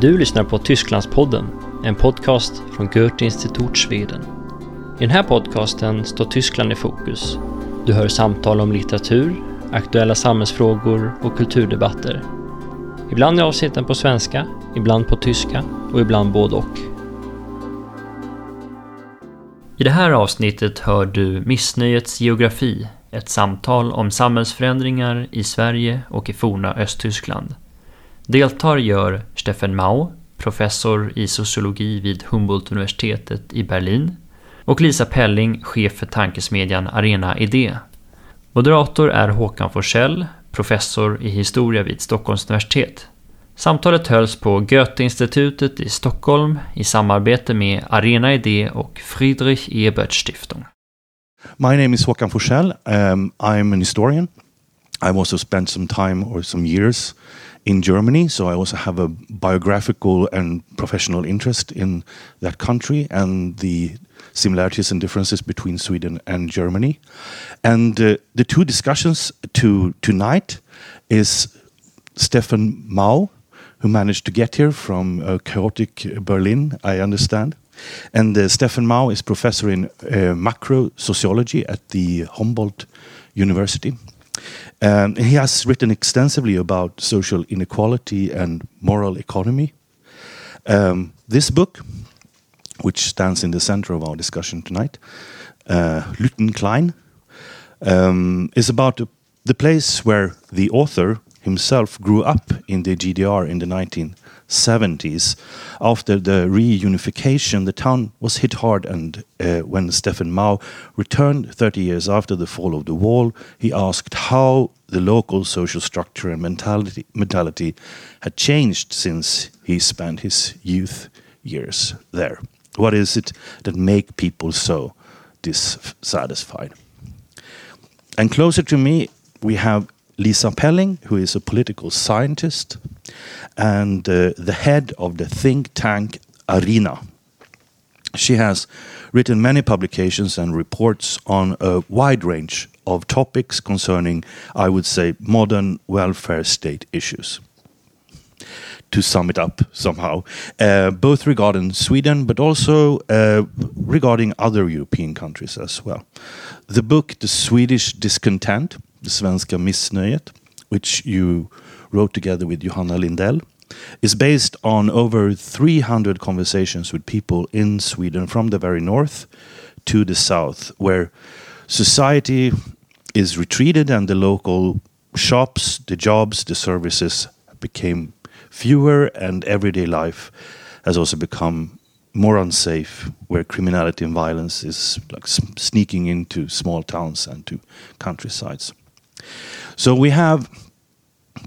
Du lyssnar på Tysklandspodden, en podcast från Goethe-Institut Sweden. I den här podcasten står Tyskland i fokus. Du hör samtal om litteratur, aktuella samhällsfrågor och kulturdebatter. Ibland är avsnitten på svenska, ibland på tyska och ibland både och. I det här avsnittet hör du Missnöjets geografi, ett samtal om samhällsförändringar i Sverige och i forna Östtyskland. Deltar gör Steffen Mau, professor i sociologi vid Humboldt-universitetet i Berlin och Lisa Pelling, chef för tankesmedjan Arena Idé. Moderator är Håkan Forsell, professor i historia vid Stockholms universitet. Samtalet hölls på Goethe-institutet i Stockholm i samarbete med Arena Idé och Friedrich Ebert Stiftung. My name is Håkan Forsell. Um, I'm an historian. I've also spent some time or some years in Germany, so I also have a biographical and professional interest in that country and the similarities and differences between Sweden and Germany. And uh, the two discussions to tonight is Steffen Mau, who managed to get here from chaotic Berlin, I understand. And uh, Steffen Mau is professor in uh, macro sociology at the Humboldt University. Um, he has written extensively about social inequality and moral economy. Um, this book, which stands in the center of our discussion tonight, uh, Lütten Klein, um, is about the place where the author himself grew up in the GDR in the 1970s. After the reunification, the town was hit hard, and uh, when Steffen Mau returned 30 years after the fall of the wall, he asked how the local social structure and mentality, mentality had changed since he spent his youth years there. What is it that make people so dissatisfied? And closer to me, we have Lisa Pelling, who is a political scientist and uh, the head of the think tank Arena. She has written many publications and reports on a wide range of topics concerning, I would say, modern welfare state issues. To sum it up somehow, uh, both regarding Sweden but also uh, regarding other European countries as well. The book, The Swedish Discontent, Det svenska missnöjet, which you wrote together with Johanna Lindell, is based on over 300 conversations with people in Sweden from the very north to the south, where society is retreated and the local shops, the jobs, the services became fewer, and everyday life has also become more unsafe, where criminality and violence is like sneaking into small towns and to countrysides. So we have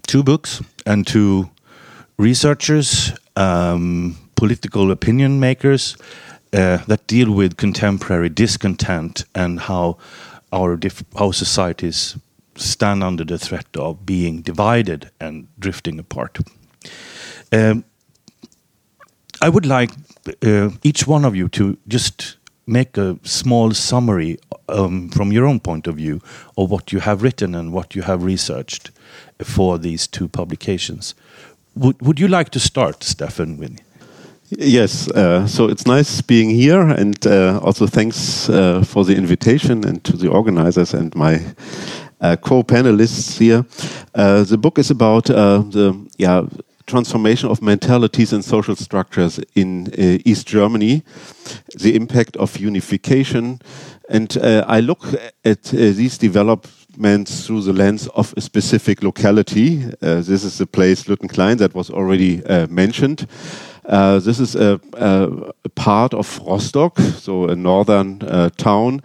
two books and two researchers, um, political opinion makers uh, that deal with contemporary discontent and how our how societies stand under the threat of being divided and drifting apart. Um, I would like uh, each one of you to just make a small summary um, from your own point of view of what you have written and what you have researched for these two publications. Would Would you like to start, Steffen? With Yes, uh, so it's nice being here, and uh, also thanks uh, for the invitation and to the organizers and my uh, co-panelists here. Uh, the book is about uh, the yeah transformation of mentalities and social structures in uh, East Germany, the impact of unification, and uh, I look at uh, these developments through the lens of a specific locality. this is the place Lütten Klein that was already mentioned. Uh, this is a, a, part of Rostock, so a northern uh, town,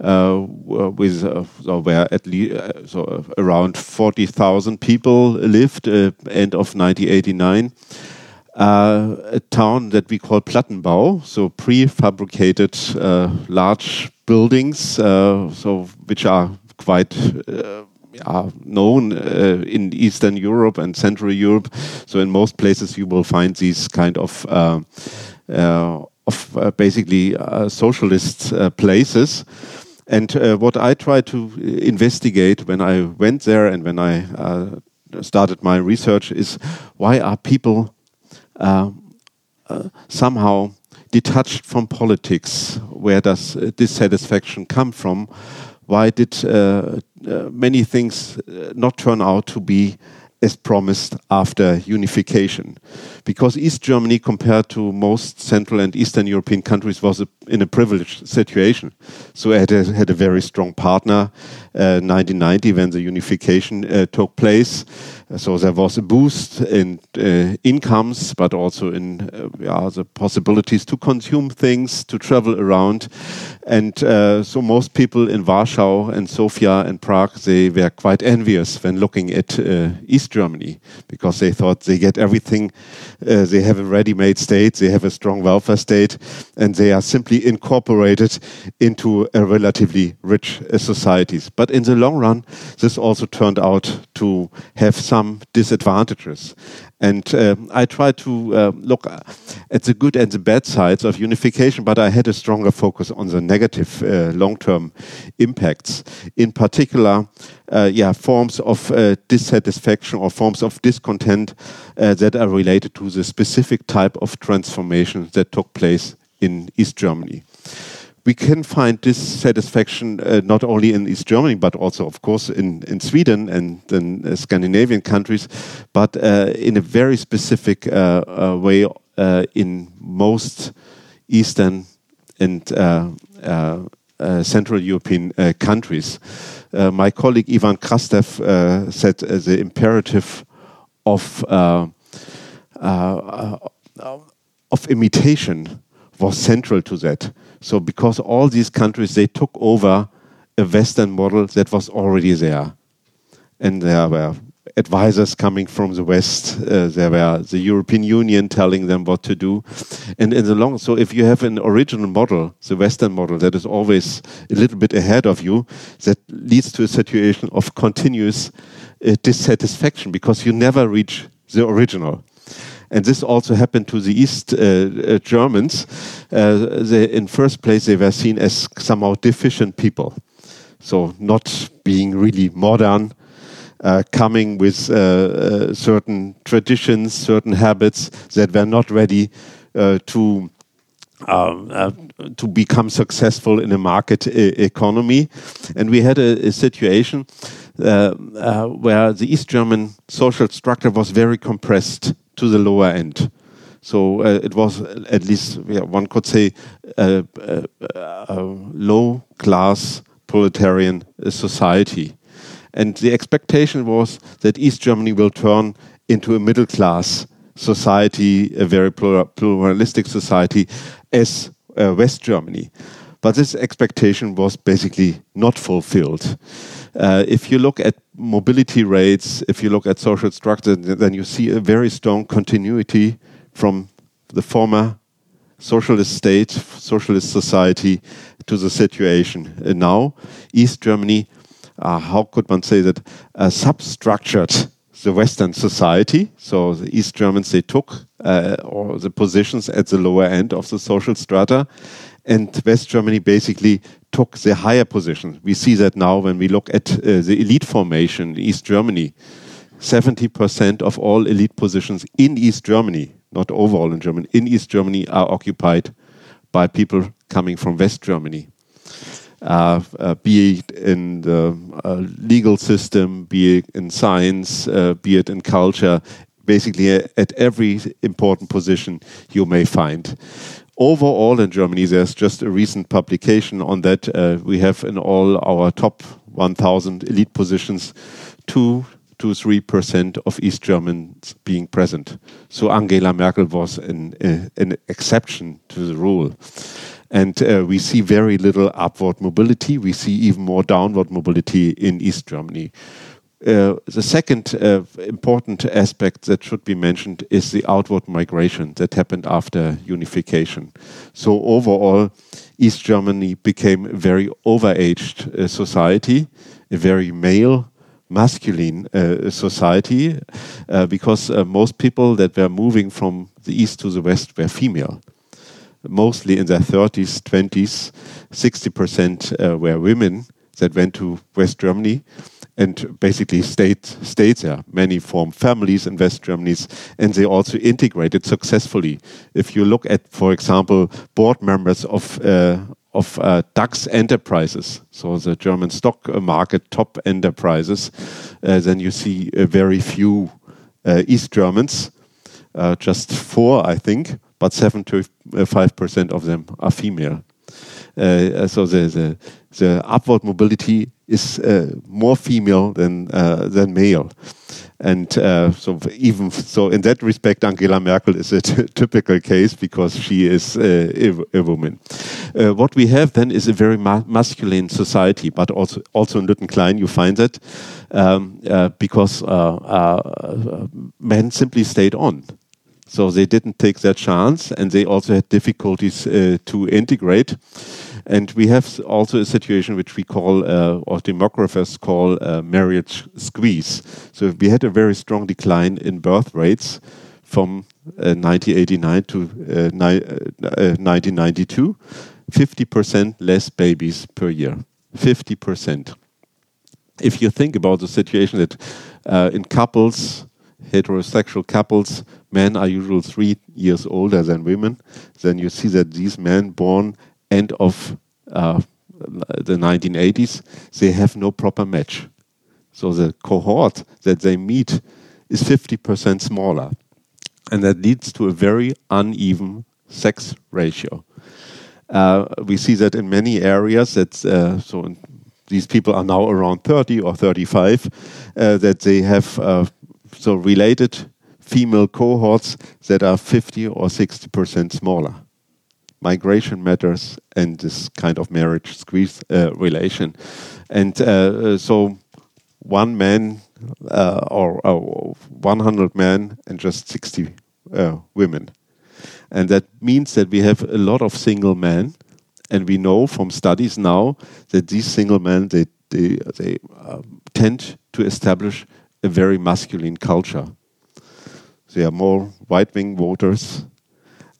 uh, with uh, so where at least uh, so around forty thousand people lived end of 1989. a town that we call Plattenbau, so prefabricated large buildings, so which are quite are known uh, in Eastern Europe and Central Europe. So in most places you will find these kind of uh, uh, of uh, basically uh, socialist uh, places. And what I tried to investigate when I went there and when I started my research is why are people somehow detached from politics. Where does dissatisfaction come from? Why did uh, many things uh, not turn out to be as promised after unification. Because East Germany, compared to most Central and Eastern European countries, was a, in a privileged situation. So it had a, had a very strong partner. Uh, 1990, when the unification uh, took place, so there was a boost in uh, incomes, but also in uh, yeah, the possibilities to consume things, to travel around. And uh, so most people in Warsaw and Sofia and Prague, they were quite envious when looking at East Germany because they thought they get everything. They have a ready-made state, they have a strong welfare state, and they are simply incorporated into a relatively rich societies. But in the long run, this also turned out to have some disadvantages. And uh, I try to uh, look at the good and the bad sides of unification, but I had a stronger focus on the negative uh, long-term impacts. In particular, uh, yeah, forms of uh, dissatisfaction or forms of discontent uh, that are related to the specific type of transformation that took place in East Germany we can find dissatisfaction uh, not only in East Germany, but also, of course, in, in Sweden and in uh, Scandinavian countries, but uh, in a very specific uh, uh, way uh, in most Eastern and Central European countries. my colleague Ivan Krastev said the imperative of of imitation was central to that. So because all these countries, they took over a Western model that was already there. And there were advisors coming from the West. Uh, there were the European Union telling them what to do. And in the long, so if you have an original model, the Western model that is always a little bit ahead of you, that leads to a situation of continuous uh, dissatisfaction because you never reach the original and this also happened to the East uh, uh, Germans. Uh, they, in first place, they were seen as somehow deficient people, so not being really modern, uh, coming with uh, uh, certain traditions, certain habits that were not ready to. to become successful in a market e economy, and we had a, a situation where the East German social structure was very compressed to the lower end. So uh, it was at least, yeah, one could say, a, a, a low class proletarian society. And the expectation was that East Germany will turn into a middle class society, a very pluralistic society, as uh, West Germany. But this expectation was basically not fulfilled. Uh, if you look at mobility rates, if you look at social structure, then you see a very strong continuity from the former socialist state, socialist society to the situation uh, now. East Germany, uh, how could one say that, uh, substructured the Western society. So the East Germans, they took uh, or the positions at the lower end of the social strata and West Germany basically took the higher position. We see that now when we look at uh, the elite formation in East Germany. 70% of all elite positions in East Germany, not overall in Germany, in East Germany are occupied by people coming from West Germany. Uh, uh, be it in the uh, legal system, be it in science, uh, be it in culture, basically at every important position you may find overall in Germany, there's just a recent publication on that. Uh, we have in all our top 1,000 elite positions, two to three percent of East Germans being present. So Angela Merkel was an, uh, an exception to the rule. And uh, we see very little upward mobility. We see even more downward mobility in East Germany. Uh, the second uh, important aspect that should be mentioned is the outward migration that happened after unification. So overall, East Germany became a very overaged uh, society, a very male, masculine uh, society, uh, because most people that were moving from the east to the west were female. Mostly in their 30s, 20s, 60% were women that went to West Germany and basically stayed stayed there. Many formed families in West Germany, and they also integrated successfully. If you look at, for example, board members of uh, of uh, DAX enterprises, so the German stock market top enterprises, uh, then you see uh, very few uh, East Germans, uh, just four, I think, but 75% of them are female. So the, the, the upward mobility is more female than, than male. And uh, so, even so, in that respect, Angela Merkel is a typical case because she is uh, a, woman. Uh, what we have then is a very ma masculine society, but also also in Lütten Klein you find that um, uh, because uh, uh, men simply stayed on. So they didn't take that chance, and they also had difficulties to integrate. And we have also a situation which we call, uh, or demographers call, uh, marriage squeeze. So we had a very strong decline in birth rates from uh, 1989 to 1992. 50% less babies per year. 50%. If you think about the situation that uh, in couples, heterosexual couples, men are usually three years older than women, then you see that these men born end of uh, the 1980s, they have no proper match. So the cohort that they meet is 50% smaller. And that leads to a very uneven sex ratio. Uh, we see that in many areas that uh, so these people are now around 30 or 35 uh, that they have uh, so related female cohorts that are 50 or 60 percent smaller migration matters and this kind of marriage squeeze uh, relation. And uh, uh so one man uh, or, or, 100 men and just 60 uh, women. And that means that we have a lot of single men. And we know from studies now that these single men, they, they, they um, tend to establish a very masculine culture. They are more right-wing voters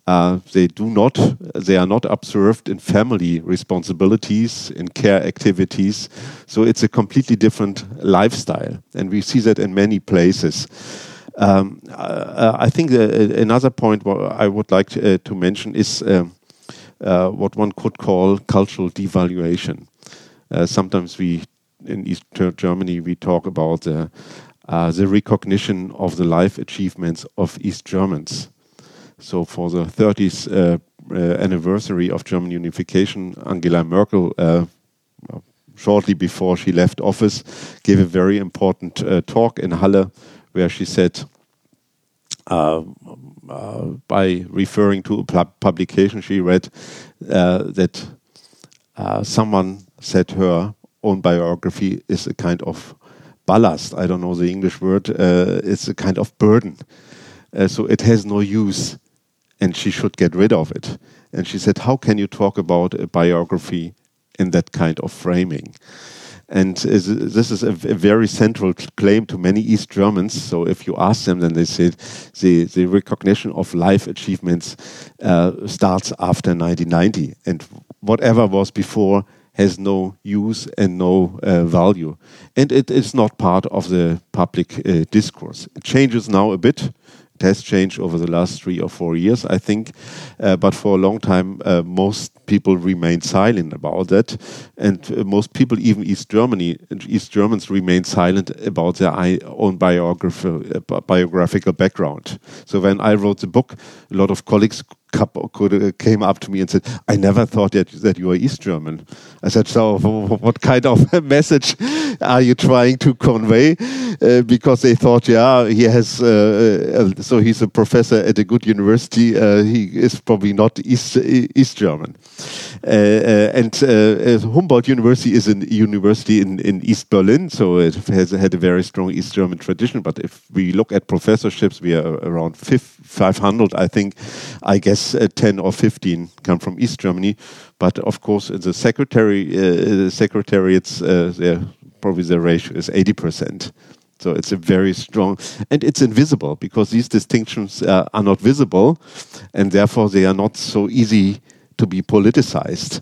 uh, they do not, they are not observed in family responsibilities, in care activities. So it's a completely different lifestyle. And we see that in many places. Um, uh, I think uh, another point I would like to, uh, to mention is um, uh, what one could call cultural devaluation. Uh, sometimes we, in East Germany, we talk about the recognition of the life achievements of East Germans. So for the 30th uh, uh, anniversary of German unification, Angela Merkel, uh, shortly before she left office, gave a very important talk in Halle where she said, uh, uh, by referring to a publication she read, uh, that someone said her own biography is a kind of ballast. I don't know the English word. it's a kind of burden. so it has no use and she should get rid of it. And she said, How can you talk about a biography in that kind of framing? And this is a, very central claim to many East Germans. So if you ask them, then they say the, the recognition of life achievements uh, starts after 1990. And whatever was before has no use and no uh, value. And it is not part of the public uh, discourse. It changes now a bit has changed over the last three or four years, I think. Uh, but for a long time, uh, most people remain silent about that, and uh, most people, even East Germany, East Germans, remain silent about their own uh, biographical background. So when I wrote the book, a lot of colleagues uh, came up to me and said, "I never thought that that you are East German." I said, "So, what kind of message are you trying to convey?" Uh, because they thought, "Yeah, he has, uh, uh, so he's a professor at a good university. Uh, he is probably not East East German." Uh, and Humboldt University is a university in in East Berlin, so it has had a very strong East German tradition. But if we look at professorships, we are around 500, I think. I guess uh, 10 or 15 come from East Germany. But of course, the secretary, uh, secretariats, uh, probably the ratio is 80%. So it's a very strong, and it's invisible because these distinctions uh, are not visible, and therefore they are not so easy to be politicized.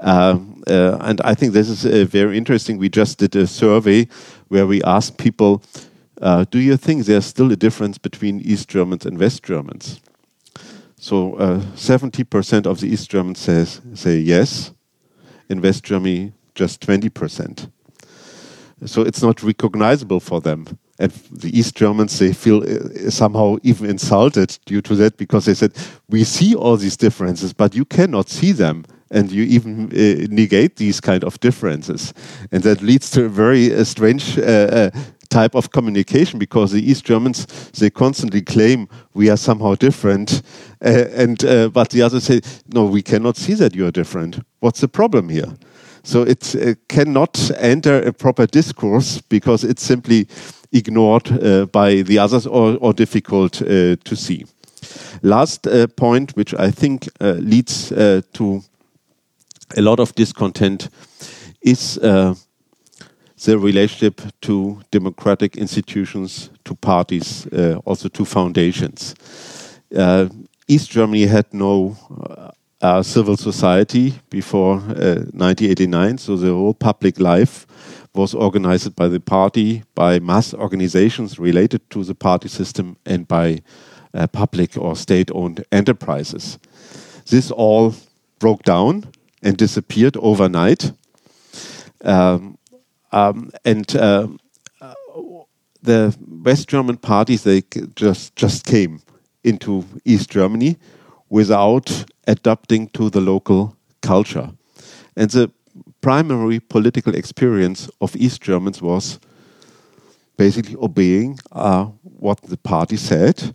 Uh, uh, and I think this is very interesting. We just did a survey where we asked people, uh, do you think there's still a difference between East Germans and West Germans? So 70% of the East Germans says, say yes. In West Germany, just 20%. So it's not recognizable for them. And the East Germans, they feel uh, somehow even insulted due to that because they said, we see all these differences, but you cannot see them and you even uh, negate these kind of differences. And that leads to a very uh, strange uh, uh, type of communication because the East Germans they constantly claim we are somehow different, uh, and uh, but the others say no, we cannot see that you are different. What's the problem here? So it uh, cannot enter a proper discourse because it's simply ignored uh, by the others or, or difficult uh, to see. Last point, which I think leads to a lot of discontent, is the relationship to democratic institutions, to parties, uh, also to foundations. Uh, East Germany had no uh, civil society before 1989, uh, so the whole public life was organized by the party, by mass organizations related to the party system, and by uh, public or state owned enterprises. This all broke down and disappeared overnight. Um, um, and uh, the West German parties they just just came into East Germany without adapting to the local culture, and the primary political experience of East Germans was basically obeying uh, what the party said,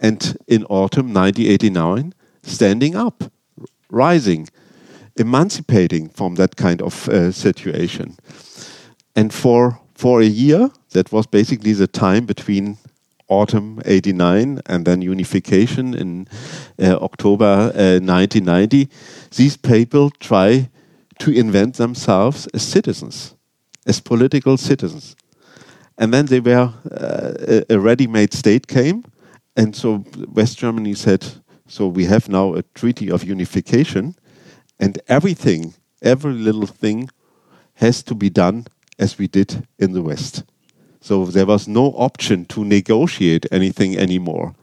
and in autumn 1989, standing up, rising, emancipating from that kind of uh, situation. And for, for a year, that was basically the time between autumn 89 and then unification in uh, October uh, 1990, these people try to invent themselves as citizens, as political citizens. And then they were, uh, a ready made state came, and so West Germany said, so we have now a treaty of unification, and everything, every little thing has to be done as we did in the West. So there was no option to negotiate anything anymore.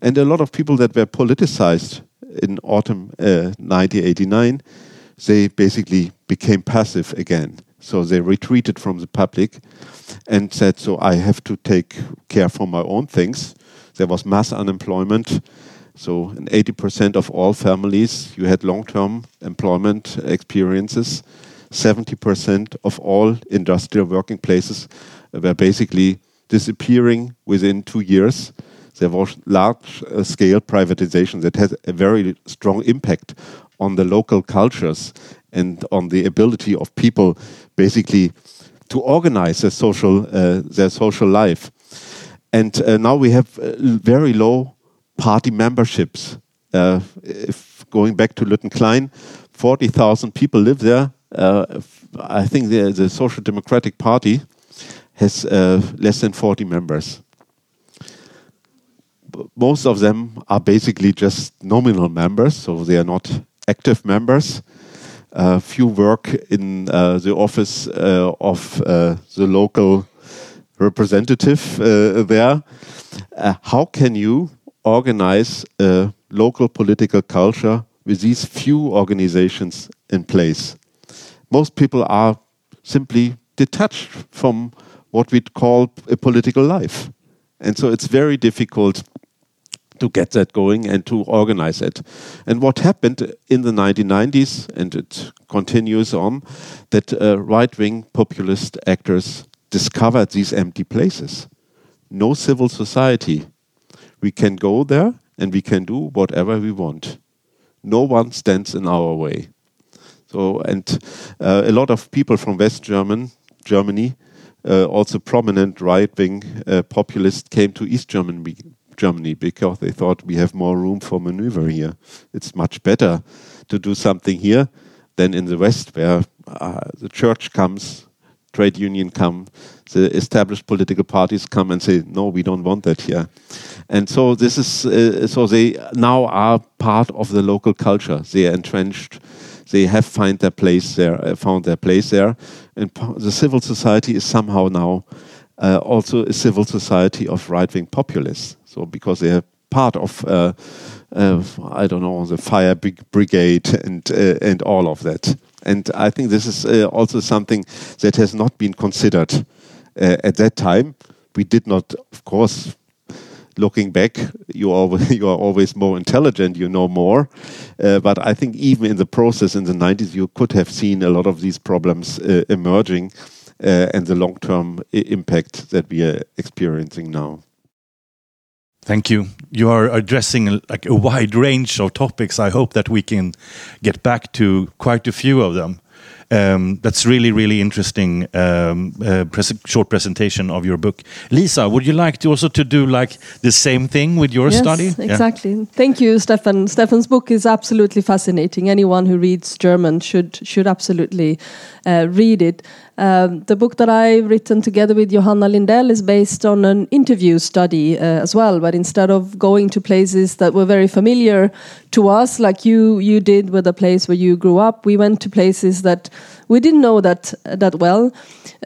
And a lot of people that were politicized in autumn uh, 1989, they basically became passive again. So they retreated from the public and said, So I have to take care for my own things. There was mass unemployment. So, in 80% of all families, you had long term employment experiences. 70% of all industrial working places were basically disappearing within two years. There was large uh, scale privatization that has a very strong impact on the local cultures and on the ability of people basically to organize their social, uh, their social life. And uh, now we have uh, very low party memberships. Uh, if going back to Lütten Klein, 40,000 people live there I think the, the, Social Democratic Party has uh, less than 40 members. most of them are basically just nominal members, so they are not active members. Uh, few work in uh, the office uh, of uh, the local representative there. how can you organize a local political culture with these few organizations in place? Most people are simply detached from what we'd call a political life. And so it's very difficult to get that going and to organize it. And what happened in the 1990s, and it continues on, that uh, right wing populist actors discovered these empty places. No civil society. We can go there and we can do whatever we want. No one stands in our way. So, and uh, a lot of people from West German, Germany, uh, also prominent right-wing uh, populists, came to East Germany, Germany because they thought we have more room for maneuver here. It's much better to do something here than in the West, where uh, the church comes, trade union come, the established political parties come and say, no, we don't want that here. And so this is, uh, so they now are part of the local culture. They are entrenched they have find their place there, uh, found their place there, and the civil society is somehow now uh, also a civil society of right-wing populists. So because they are part of, uh, I don't know, the fire brigade and uh, and all of that. And I think this is uh, also something that has not been considered uh, at that time. We did not, of course, looking back, you are you are always more intelligent, you know more. Uh, but I think even in the process in the 90s, you could have seen a lot of these problems uh, emerging uh, and the long term impact that we are experiencing now. Thank you. You are addressing like a wide range of topics. I hope that we can get back to quite a few of them. Um, that's really, really interesting. Um, uh, pres short presentation of your book, Lisa. Would you like to also to do like the same thing with your yes, study? Exactly. Yeah. Thank you, Steffen. Steffen's book is absolutely fascinating. Anyone who reads German should should absolutely uh, read it. Um, the book that I've written together with Johanna Lindell is based on an interview study uh, as well, but instead of going to places that were very familiar to us, like you you did with the place where you grew up, we went to places that we didn't know that that well.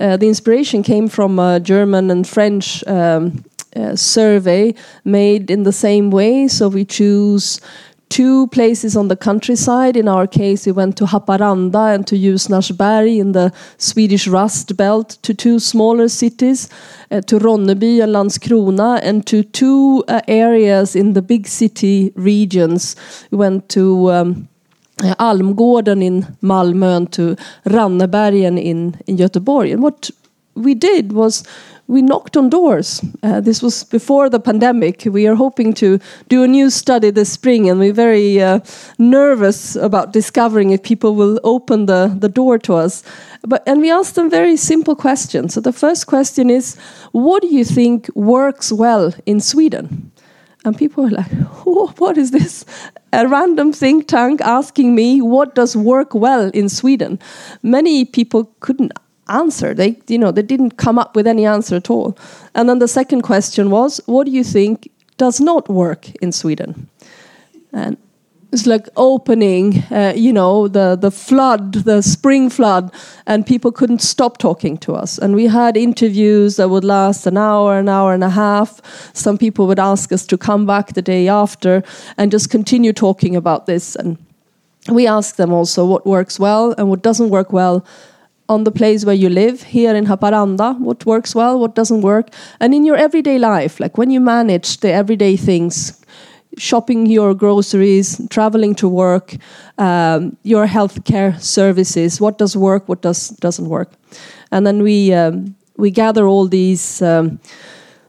Uh, the inspiration came from a German and French. Um, uh, survey made in the same way. So we choose two places on the countryside. In our case, we went to Haparanda and to Ljusnarsberg in the Swedish Rust Belt, to two smaller cities, uh, to Ronneby and Landskrona, and to two uh, areas in the big city regions. We went to um, Almgården in Malmö and to Rannebergen in, in Göteborg. And what we did was we knocked on doors. Uh, this was before the pandemic. We are hoping to do a new study this spring, and we're very uh, nervous about discovering if people will open the, the door to us. But and we asked them very simple questions. So the first question is, what do you think works well in Sweden? And people were like, oh, what is this? A random think tank asking me what does work well in Sweden. Many people couldn't answer. They, you know, they didn't come up with any answer at all. And then the second question was, what do you think does not work in Sweden? And it's like opening, uh, you know, the the flood, the spring flood, and people couldn't stop talking to us. And we had interviews that would last an hour, an hour and a half. Some people would ask us to come back the day after and just continue talking about this. And we asked them also what works well and what doesn't work well on the place where you live here in Haparanda, what works well, what doesn't work, and in your everyday life, like when you manage the everyday things, shopping your groceries, traveling to work, um, your healthcare services, what does work, what does doesn't work, and then we um, we gather all these. Um,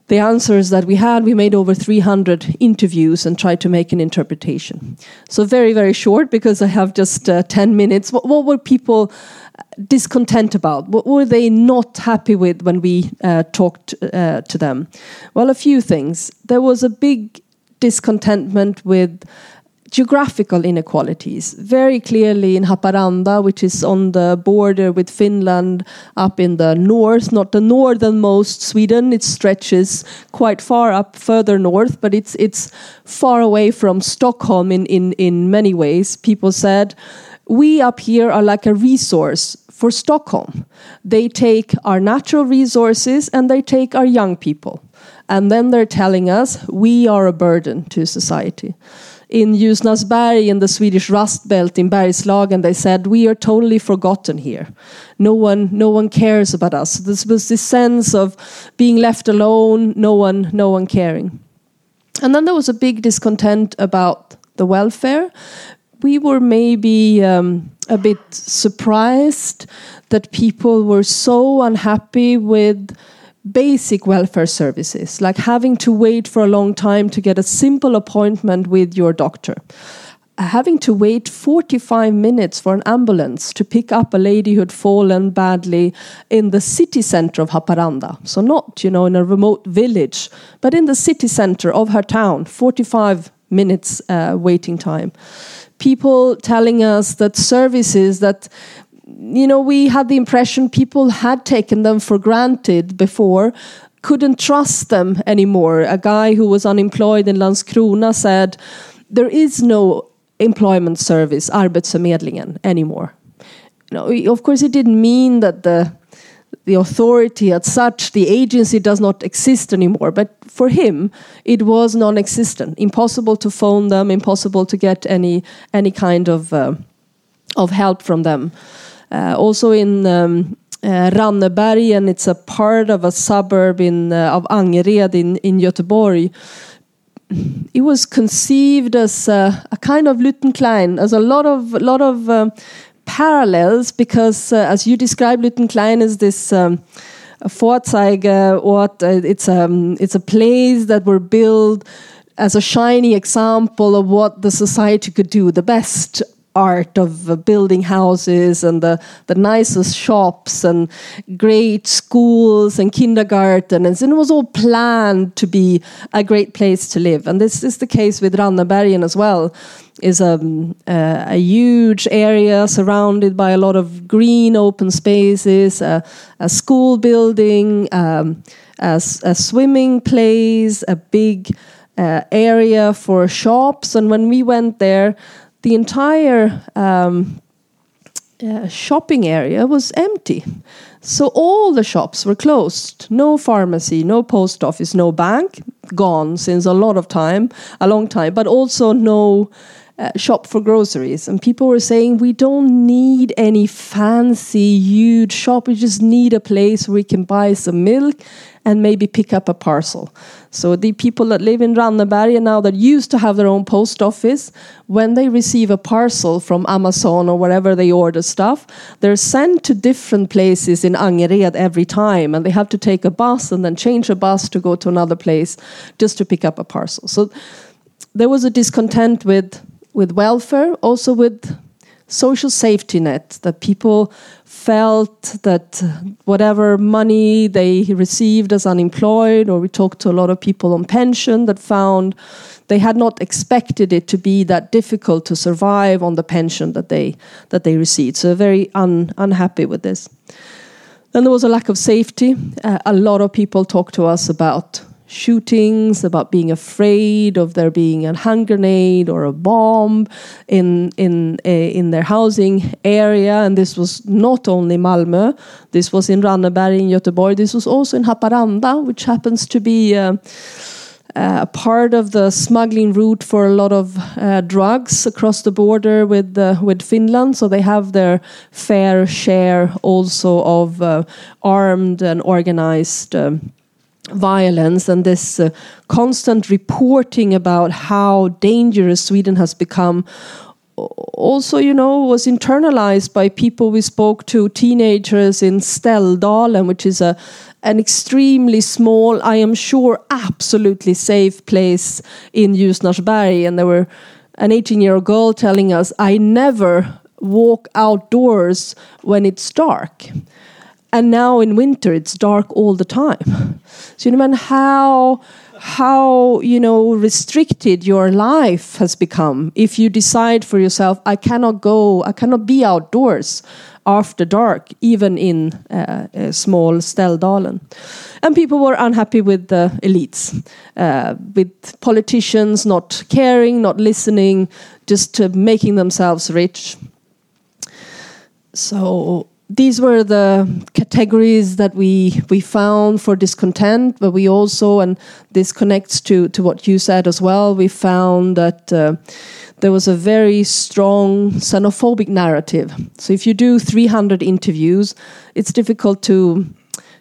the answers that we had, we made over 300 interviews and tried to make an interpretation. So, very, very short because I have just uh, 10 minutes. What, what were people discontent about? What were they not happy with when we uh, talked uh, to them? Well, a few things. There was a big discontentment with geographical inequalities. Very clearly in Haparanda, which is on the border with Finland up in the north, not the northernmost Sweden, it stretches quite far up further north, but it's it's far away from Stockholm in, in, in many ways. People said we up here are like a resource for Stockholm. They take our natural resources and they take our young people. And then they're telling us we are a burden to society. In Ljusnarsberg, in the Swedish Rust Belt in Bergslagen, they said we are totally forgotten here. No one, no one cares about us. This was this sense of being left alone, no one, no one caring. And then there was a big discontent about the welfare we were maybe um, a bit surprised that people were so unhappy with basic welfare services, like having to wait for a long time to get a simple appointment with your doctor. Having to wait 45 minutes for an ambulance to pick up a lady who had fallen badly in the city center of Haparanda. So, not, you know, in a remote village, but in the city center of her town, 45 minutes uh, waiting time people telling us that services that you know we had the impression people had taken them for granted before couldn't trust them anymore a guy who was unemployed in Landskrona said there is no employment service, Arbetsförmedlingen, anymore. You know, of course, it didn't mean that the the authority as such, the agency does not exist anymore. But for him, it was non-existent, impossible to phone them, impossible to get any any kind of uh, of help from them. Uh, also in um, uh, Rannebergen, it's a part of a suburb in uh, of Angered in in Göteborg. It was conceived as a, a kind of Lütten Klein, as a lot of lot of um, parallels because, uh, as you describe Lütten Klein as this um, Vorzeigeort, uh, it's, um, it's a place that were built as a shiny example of what the society could do, the best art of uh, building houses and the, the nicest shops and great schools and kindergartens. And it was all planned to be a great place to live. And this is the case with Rannebergen as well is a, uh, a huge area surrounded by a lot of green open spaces, a, a school building, um, a, a, swimming place, a big uh, area for shops. And when we went there, the entire um, uh, shopping area was empty. So all the shops were closed. No pharmacy, no post office, no bank, gone since a lot of time, a long time, but also no uh, shop for groceries. And people were saying, we don't need any fancy, huge shop. We just need a place where we can buy some milk and maybe pick up a parcel. So the people that live in Ranneberg now that used to have their own post office, when they receive a parcel from Amazon or wherever they order stuff, they're sent to different places in Angered every time, and they have to take a bus and then change a bus to go to another place just to pick up a parcel. So there was a discontent with with welfare, also with social safety net that people felt that whatever money they received as unemployed or we talked to a lot of people on pension that found they had not expected it to be that difficult to survive on the pension that they that they received. So very un, unhappy with this. Then there was a lack of safety. Uh, a lot of people talked to us about shootings, about being afraid of there being a hand grenade or a bomb in in uh, in their housing area. And this was not only Malmö. This was in Ranneberg in Göteborg. This was also in Haparanda, which happens to be. Uh, uh, a part of the smuggling route for a lot of uh, drugs across the border with uh, with Finland, so they have their fair share also of armed and organized violence and this uh, constant reporting about how dangerous Sweden has become also, you know, was internalized by people we spoke to, teenagers in Ställdalen, which is a an extremely small, I am sure, absolutely safe place in Ljusnarsberg. And there were an 18 year old girl telling us, I never walk outdoors when it's dark and now in winter it's dark all the time. So you know how how you know restricted your life has become. If you decide for yourself i cannot go i cannot be outdoors after dark even in uh, a small Ställdalen and people were unhappy with the elites uh, with politicians not caring not listening just uh, making themselves rich. So these were the categories that we we found for discontent but we also and this connects to to what you said as well we found that uh, there was a very strong xenophobic narrative. So if you do 300 interviews it's difficult to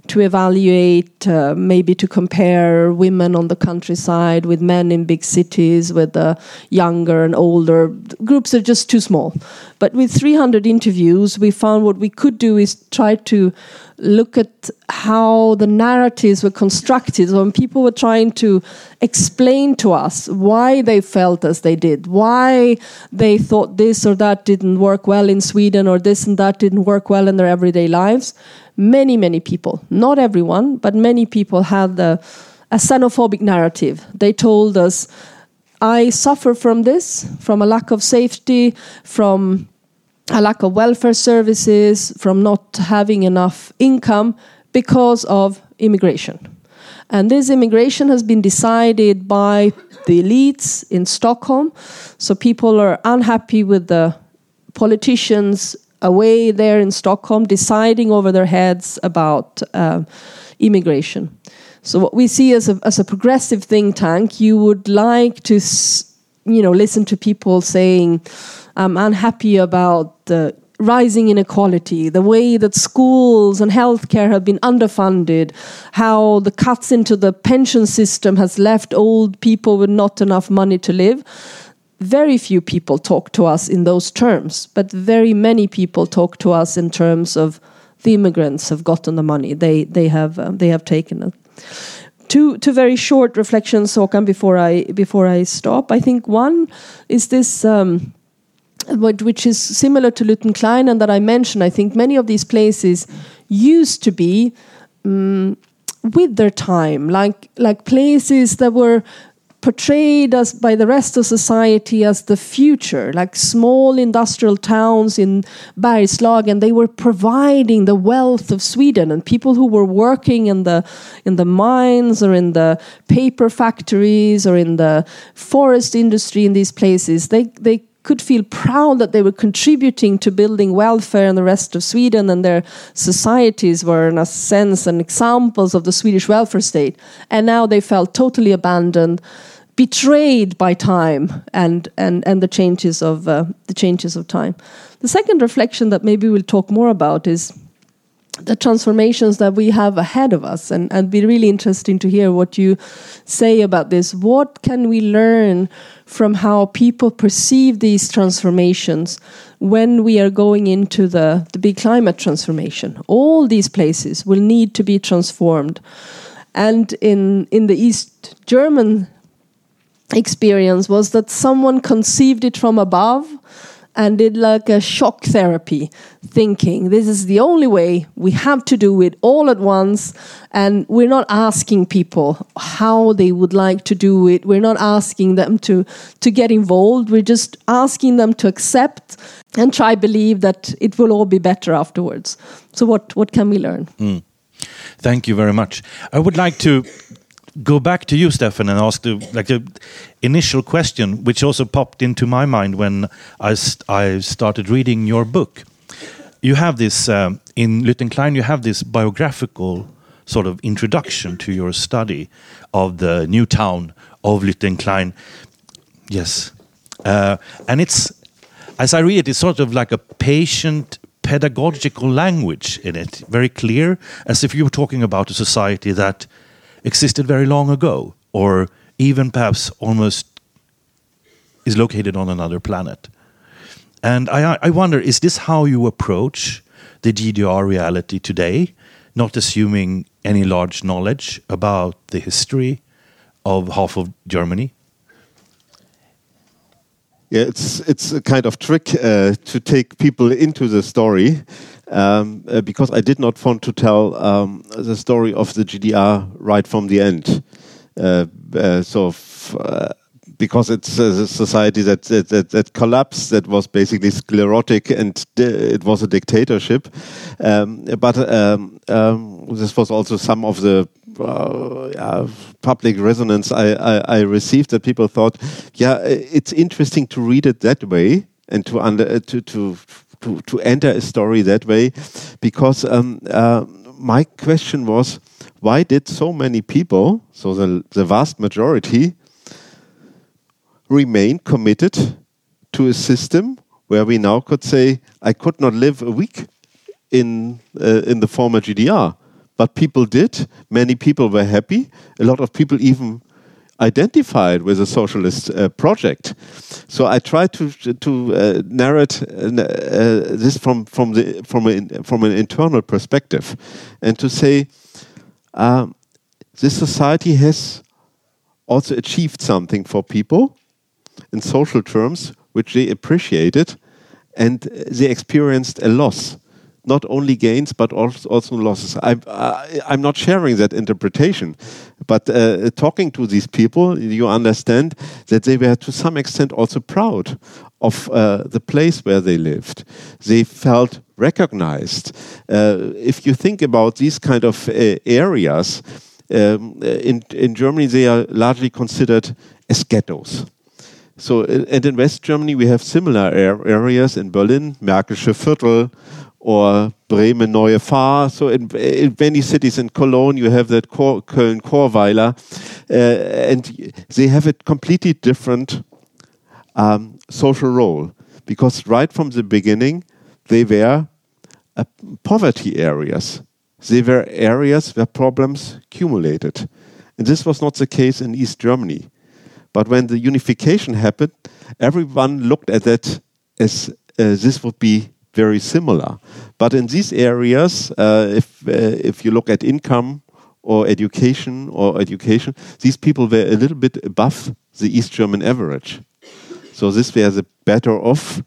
to evaluate, uh, maybe to compare women on the countryside with men in big cities, with the younger and older groups are just too small. But with 300 interviews, we found what we could do is try to look at how the narratives were constructed. when people were trying to explain to us why they felt as they did, why they thought this or that didn't work well in Sweden, or this and that didn't work well in their everyday lives many, many people, not everyone, but many people had the, a xenophobic narrative. They told us, I suffer from this, from a lack of safety, from a lack of welfare services, from not having enough income because of immigration. And this immigration has been decided by the elites in Stockholm. So people are unhappy with the politicians away there in Stockholm deciding over their heads about uh, immigration. So what we see as a, as a progressive think tank, you would like to, you know, listen to people saying, "I'm unhappy about the rising inequality, the way that schools and healthcare have been underfunded, how the cuts into the pension system has left old people with not enough money to live. Very few people talk to us in those terms, but very many people talk to us in terms of the immigrants have gotten the money. They they have um, they have taken it. Two two very short reflections, Håkan, before I before I stop. I think one is this. Um, which is similar to Lütten Klein and that I mentioned, I think many of these places used to be um, with their time, like like places that were portrayed as by the rest of society as the future, like small industrial towns in Bergslagen. They were providing the wealth of Sweden, and people who were working in the in the mines or in the paper factories or in the forest industry in these places, they they could feel proud that they were contributing to building welfare in the rest of Sweden and their societies were, in a sense, an examples of the Swedish welfare state. And now they felt totally abandoned, betrayed by time and, and, and the changes of uh, the changes of time. The second reflection that maybe we'll talk more about is the transformations that we have ahead of us. And, and be really interesting to hear what you say about this. What can we learn from how people perceive these transformations when we are going into the, the big climate transformation? All these places will need to be transformed. And in in the east german experience was that someone conceived it from above and did like a shock therapy thinking this is the only way we have to do it all at once. And we're not asking people how they would like to do it. We're not asking them to to get involved. We're just asking them to accept and try believe that it will all be better afterwards. So what what can we learn? Mm. thank you very much. I would like to go back to you, Steffen, and ask the like the initial question, which also popped into my mind when I st I started reading your book. You have this um, in Lütten Klein. You have this biographical sort of introduction to your study of the new town of Lütten Klein. Yes, uh, and it's as I read it, it's sort of like a patient pedagogical language in it, very clear, as if you were talking about a society that existed very long ago, or even perhaps almost is located on another planet. And I, I wonder is this how you approach the GDR reality today, not assuming any large knowledge about the history of half of Germany? Yeah, it's it's a kind of trick uh, to take people into the story um, uh, because I did not want to tell um, the story of the GDR right from the end. Uh, uh so, uh, because it's a society that, that, that collapsed, that was basically sclerotic, and it was a dictatorship. Um, but um, um, this was also some of the uh, public resonance I, I, I, received that people thought, yeah, it's interesting to read it that way and to under to to to, to enter a story that way because um, uh, my question was why did so many people, so the, the vast majority, remain committed to a system where we now could say, I could not live a week in, uh, in the former GDR. But people did. Many people were happy. A lot of people even identified with a socialist uh, project. So I tried to to uh, narrate uh, uh this from from the from a, from an internal perspective, and to say um, this society has also achieved something for people in social terms, which they appreciated, and they experienced a loss not only gains but also losses. I'm, I'm not sharing that interpretation, but uh, talking to these people, you understand that they were to some extent also proud of uh, the place where they lived. They felt recognized. Uh, if you think about these kind of uh, areas, um, in, in Germany, they are largely considered as ghettos. So, and in West Germany, we have similar areas in Berlin, Märkische Viertel, or Bremen Neue Vahr. So in, in, many cities in Cologne, you have that Kor Köln Chorweiler, uh, and they have a completely different um, social role because right from the beginning, they were uh, poverty areas. They were areas where problems accumulated. And this was not the case in East Germany. But when the unification happened, everyone looked at that as uh, this would be very similar. But in these areas, uh, if uh, if you look at income or education or education, these people were a little bit above the East German average. So this were the better off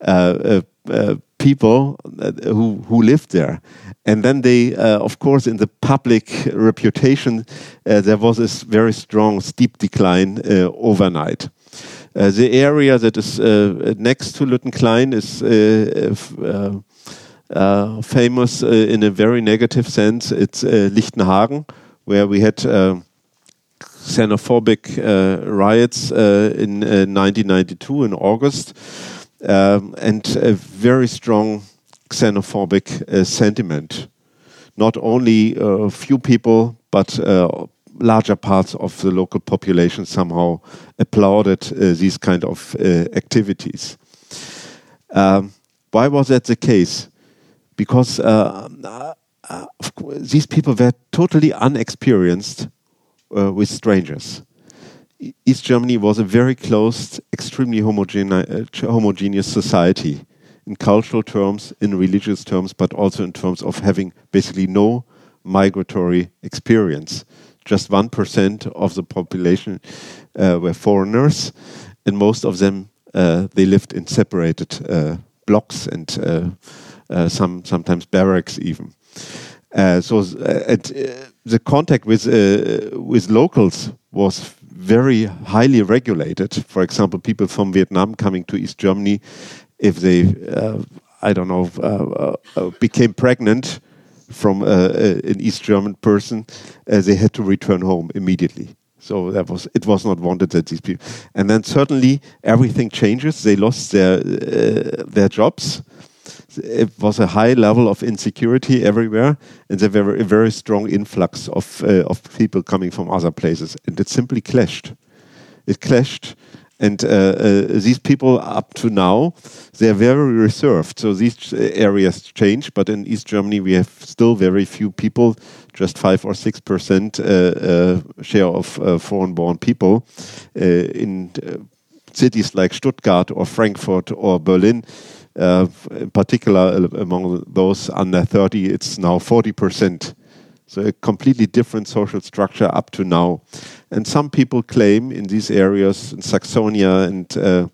uh, uh, uh people who who lived there. And then they, of course, in the public reputation, there was this very strong, steep decline overnight. Uh, the area that is uh, next to Lüttenklein is uh, famous in a very negative sense. It's Lichtenhagen, where we had xenophobic riots in 1992 in August, um, and a very strong xenophobic sentiment. Not only a few people, but uh, larger parts of the local population somehow applauded uh, these kind of uh, activities. Um, why was that the case? Because uh, these people were totally unexperienced with strangers. East Germany was a very closed, extremely homogeneous society in cultural terms, in religious terms, but also in terms of having basically no migratory experience just 1% of the population uh, were foreigners, and most of them uh, they lived in separated uh, blocks and uh, uh, some sometimes barracks even. Uh, so the contact with with locals was very highly regulated. For example, people from Vietnam coming to East Germany, if they I don't know became pregnant from uh, uh, an East German person, uh, they had to return home immediately. So that was it was not wanted that these people. And then certainly everything changes. They lost their their jobs. It was a high level of insecurity everywhere, and there were a very strong influx of uh, of people coming from other places, and it simply clashed. It clashed, and uh, uh, these people, up to now, they're very reserved. So these areas change, but in East Germany, we have still very few people, just five or six percent uh, share of foreign-born people in cities like Stuttgart or Frankfurt or Berlin. Uh, in particular, among those under 30, it's now 40 percent so a completely different social structure up to now. And some people claim in these areas, in Saxonia and uh,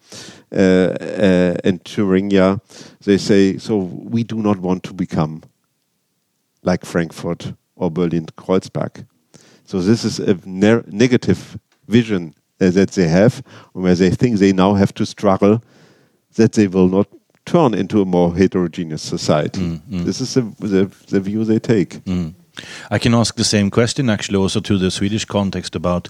uh, uh, and Thuringia, they say, so we do not want to become like Frankfurt or Berlin Kreuzberg. So this is a ne negative vision uh, that they have, where they think they now have to struggle, that they will not turn into a more heterogeneous society. Mm, mm. This is the, the, the, view they take. Mm. I can ask the same question actually also to the Swedish context about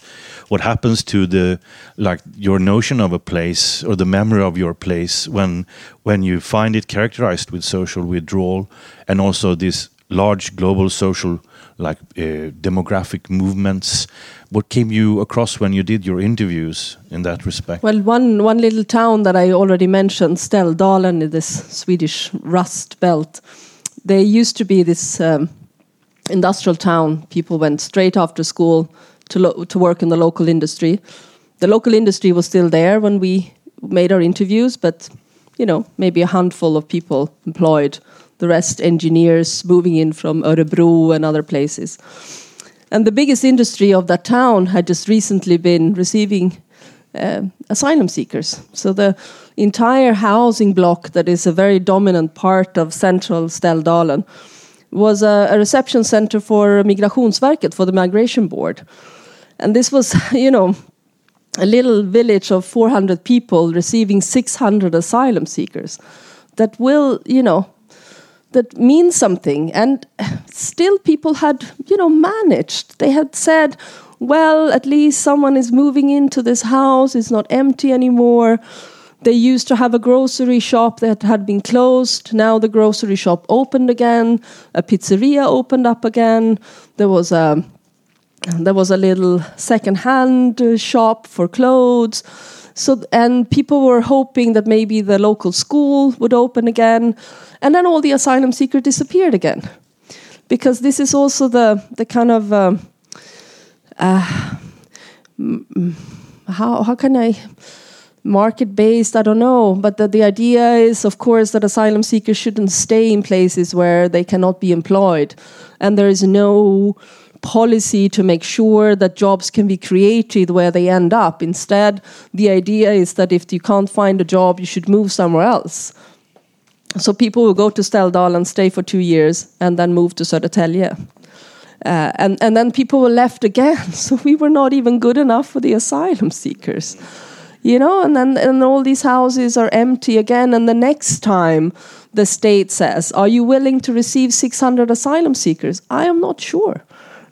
what happens to the like your notion of a place or the memory of your place when when you find it characterized with social withdrawal and also these large global social like uh, demographic movements. What came you across when you did your interviews in that respect? Well one one little town that i already mentioned Ställdalen this swedish rust belt. There used to be this um, industrial town. People went straight after school to to work in the local industry. The local industry was still there when we made our interviews, but you know maybe a handful of people employed. The rest engineers moving in from Örebro and other places. And the biggest industry of that town had just recently been receiving uh, asylum seekers. So the entire housing block that is a very dominant part of central Ställdalen was a, a reception center for Migrationsverket, for the Migration Board. And this was, you know, a little village of 400 people receiving 600 asylum seekers that will, you know, that means something. And still, people had, you know, managed. They had said, well, at least someone is moving into this house, it's not empty anymore. They used to have a grocery shop that had been closed. Now the grocery shop opened again. A pizzeria opened up again. There was a there was a little second-hand uh, shop for clothes. So and people were hoping that maybe the local school would open again, and then all the asylum seekers disappeared again, because this is also the the kind of uh, uh, how how can I market based i don't know but the, the idea is of course that asylum seekers shouldn't stay in places where they cannot be employed. And there is no policy to make sure that jobs can be created where they end up. Instead the idea is that if you can't find a job you should move somewhere else. So people will go to Ställdal and stay for two years and then move to Södertälje. Uh, and, and then people were left again. So we were not even good enough for the asylum seekers you know and then and all these houses are empty again and the next time the state says are you willing to receive 600 asylum seekers? I am not sure.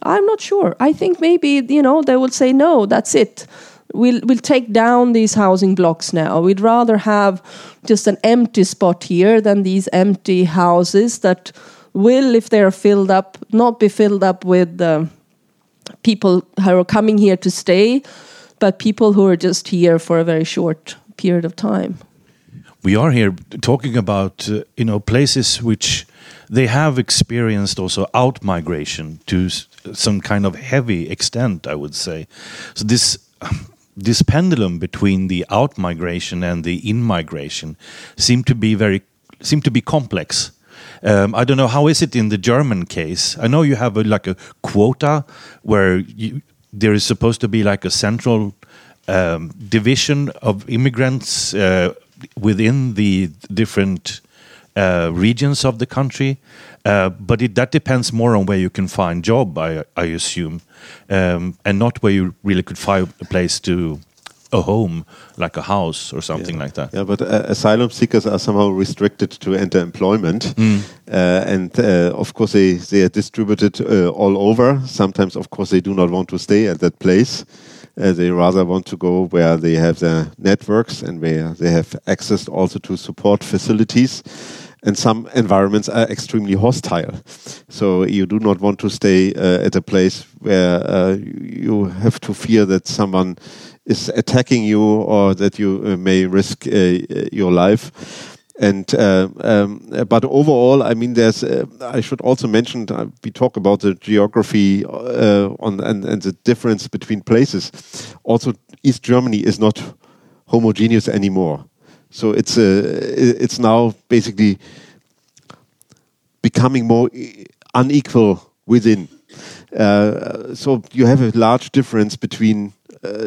I'm not sure. I think maybe you know they will say no that's it. We'll we'll take down these housing blocks now. We'd rather have just an empty spot here than these empty houses that will if they're filled up not be filled up with uh, people who are coming here to stay but people who are just here for a very short period of time. We are here talking about uh, you know places which they have experienced also out migration to some kind of heavy extent, I would say. So this this pendulum between the out migration and the in migration seem to be very seem to be complex. Um, I don't know how is it in the German case. I know you have a, like a quota where you, there is supposed to be like a central um, division of immigrants uh, within the different uh, regions of the country. Uh, but it, that depends more on where you can find job, I, I assume, um, and not where you really could find a place to a home, like a house or something yeah. like that. Yeah, but uh, asylum seekers are somehow restricted to enter employment, mm. uh, and uh, of course they they are distributed uh, all over. Sometimes, of course, they do not want to stay at that place. Uh, they rather want to go where they have their networks and where they have access also to support facilities and some environments are extremely hostile. So you do not want to stay uh, at a place where uh, you have to fear that someone is attacking you or that you uh, may risk uh, your life. And uh, um, but overall, I mean, there's. Uh, I should also mention uh, we talk about the geography uh, on and, and the difference between places. Also, East Germany is not homogeneous anymore. So it's uh, it's now basically becoming more unequal within. So you have a large difference between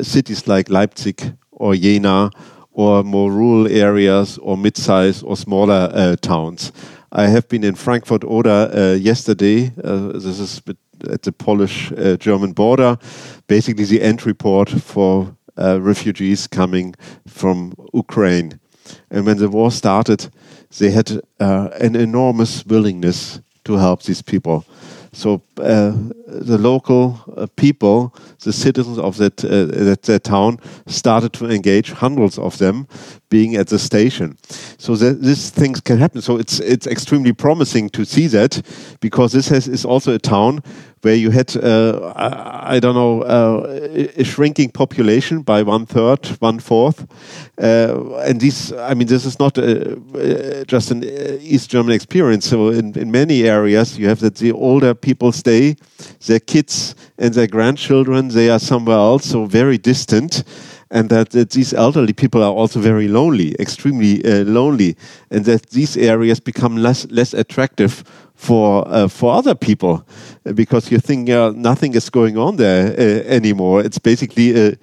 cities like Leipzig or Jena or more rural areas or mid-size or smaller uh, towns. I have been in Frankfurt Oder uh, yesterday. Uh, this is at the Polish-German uh, border, basically the entry port for refugees coming from Ukraine. And when the war started, they had an enormous willingness to help these people. So uh, the local uh, people, the citizens of that, uh, that, that town, started to engage. Hundreds of them being at the station. So that these things can happen. So it's it's extremely promising to see that because this has, is also a town where you had uh, I, I, don't know uh, a shrinking population by one third, one fourth, uh, and these I mean this is not a, uh, just an uh, East German experience. So in, in many areas you have that the older people stay, their kids and their grandchildren they are somewhere else, so very distant. And that, that, these elderly people are also very lonely, extremely uh, lonely, and that these areas become less less attractive for uh, for other people because you think uh, nothing is going on there uh, anymore. It's basically a,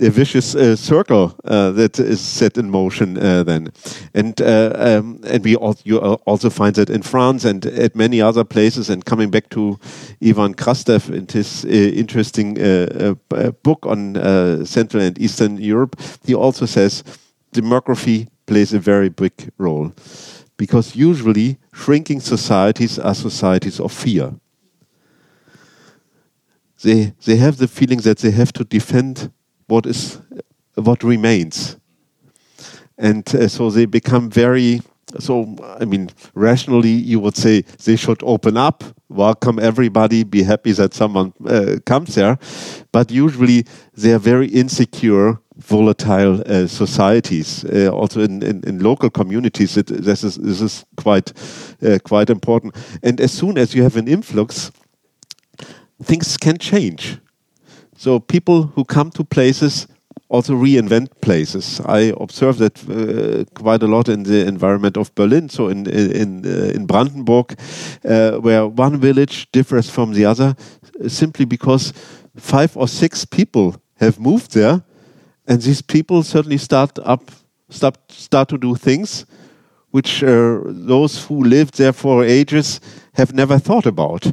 a vicious uh, circle uh, that is set in motion uh, then, and um, and we also, you also find that in France and at many other places. And coming back to Ivan Krastev and his interesting book on Central and Eastern Europe, he also says demography plays a very big role because usually shrinking societies are societies of fear. they they have the feeling that they have to defend what is what remains, and uh, so they become very. So I mean, rationally, you would say they should open up, welcome everybody, be happy that someone uh, comes there, but usually they are very insecure volatile uh, societies. Uh, also in, in, in, local communities, it, this is this is quite uh, quite important. And as soon as you have an influx, things can change. So people who come to places also reinvent places. I observe that uh, quite a lot in the environment of Berlin. So in in uh, in Brandenburg, uh, where one village differs from the other, simply because five or six people have moved there, and these people certainly start up start start to do things which uh, those who lived there for ages have never thought about,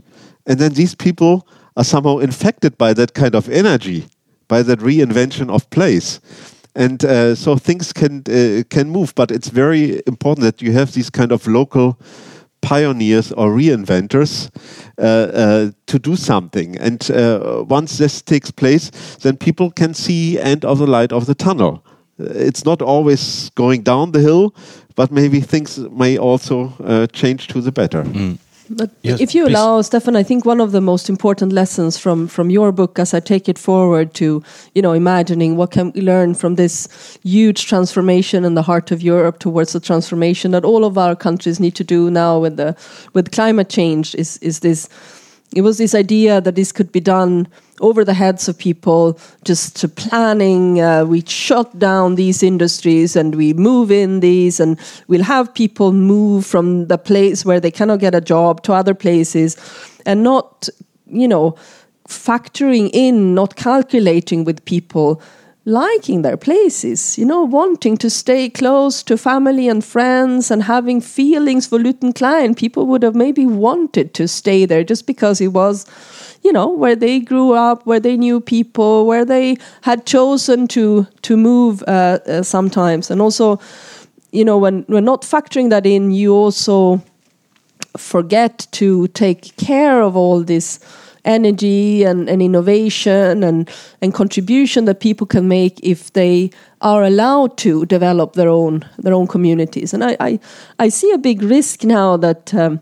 and then these people are somehow infected by that kind of energy, by that reinvention of place. And uh, so things can uh, can move, but it's very important that you have these kind of local pioneers or reinventors uh, uh, to do something. And uh, once this takes place, then people can see end of the light of the tunnel. It's not always going down the hill, but maybe things may also uh, change to the better. Mm. But yes, if you please. allow, Steffen, I think one of the most important lessons from from your book, as I take it forward to, you know, imagining what can we learn from this huge transformation in the heart of Europe towards the transformation that all of our countries need to do now with the with climate change is is this. It was this idea that this could be done over the heads of people, just to planning. Uh, we shut down these industries and we move in these, and we'll have people move from the place where they cannot get a job to other places, and not, you know, factoring in, not calculating with people liking their places, you know, wanting to stay close to family and friends and having feelings for Lütten Klein. People would have maybe wanted to stay there just because it was you know where they grew up where they knew people where they had chosen to to move uh, uh, sometimes and also you know when we're not factoring that in you also forget to take care of all this energy and, and innovation and, and contribution that people can make if they are allowed to develop their own their own communities and I, I, I see a big risk now that um,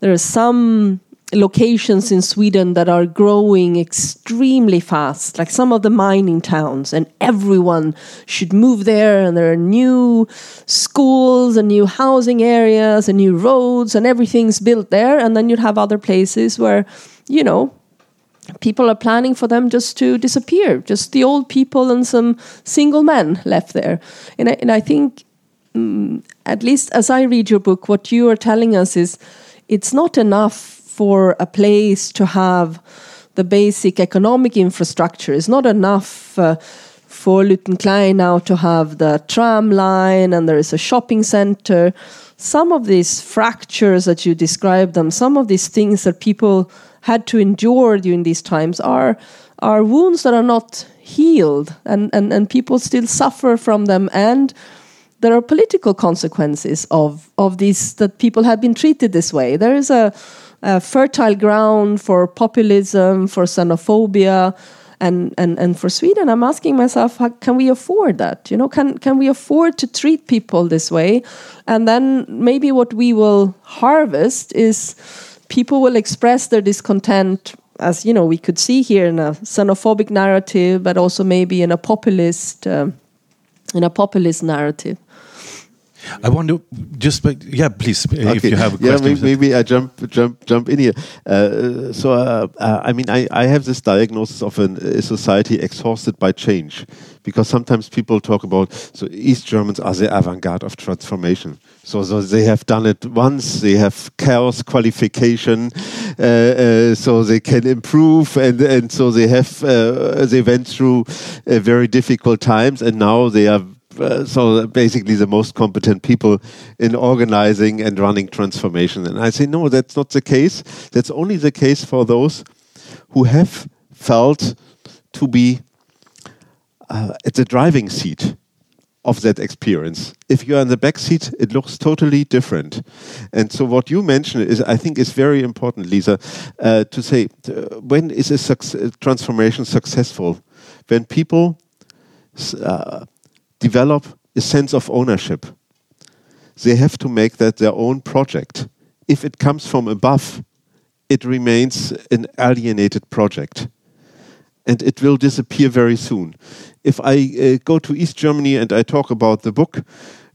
there are some locations in Sweden that are growing extremely fast, like some of the mining towns, and everyone should move there. And there are new schools and new housing areas and new roads, and everything's built there. And then you'd have other places where, you know, people are planning for them just to disappear, just the old people and some single men left there. And I, and I think, mm, at least as I read your book, what you are telling us is it's not enough for a place to have the basic economic infrastructure. It's not enough uh, for Lütten Klein now to have the tram line and there is a shopping center. Some of these fractures that you described them, some of these things that people had to endure during these times are are wounds that are not healed and, and, and people still suffer from them and there are political consequences of, of these that people have been treated this way. There is a a fertile ground for populism, for xenophobia, and, and, and for Sweden, I'm asking myself, how, can we afford that? You know, can, can we afford to treat people this way? And then maybe what we will harvest is people will express their discontent as you know we could see here in a xenophobic narrative but also maybe in a populist uh, in a populist narrative I wonder, just yeah, please, okay. if you have a question. Yeah, maybe, maybe, I jump jump jump in here. Uh, so, uh, uh, I mean, I, I have this diagnosis of an, a society exhausted by change, because sometimes people talk about so East Germans are the avant-garde of transformation. So, so they have done it once. They have chaos qualification, uh, uh, so they can improve, and and so they have uh, they went through very difficult times, and now they are uh, so basically the most competent people in organizing and running transformation. And I say, no, that's not the case. That's only the case for those who have felt to be uh, at the driving seat of that experience. If you are in the back seat, it looks totally different. And so, what you mentioned is, I think, is very important, Lisa, uh, to say uh, when is a success, transformation successful? When people uh, develop a sense of ownership, they have to make that their own project. If it comes from above, it remains an alienated project and it will disappear very soon if I uh, go to East Germany and I talk about the book,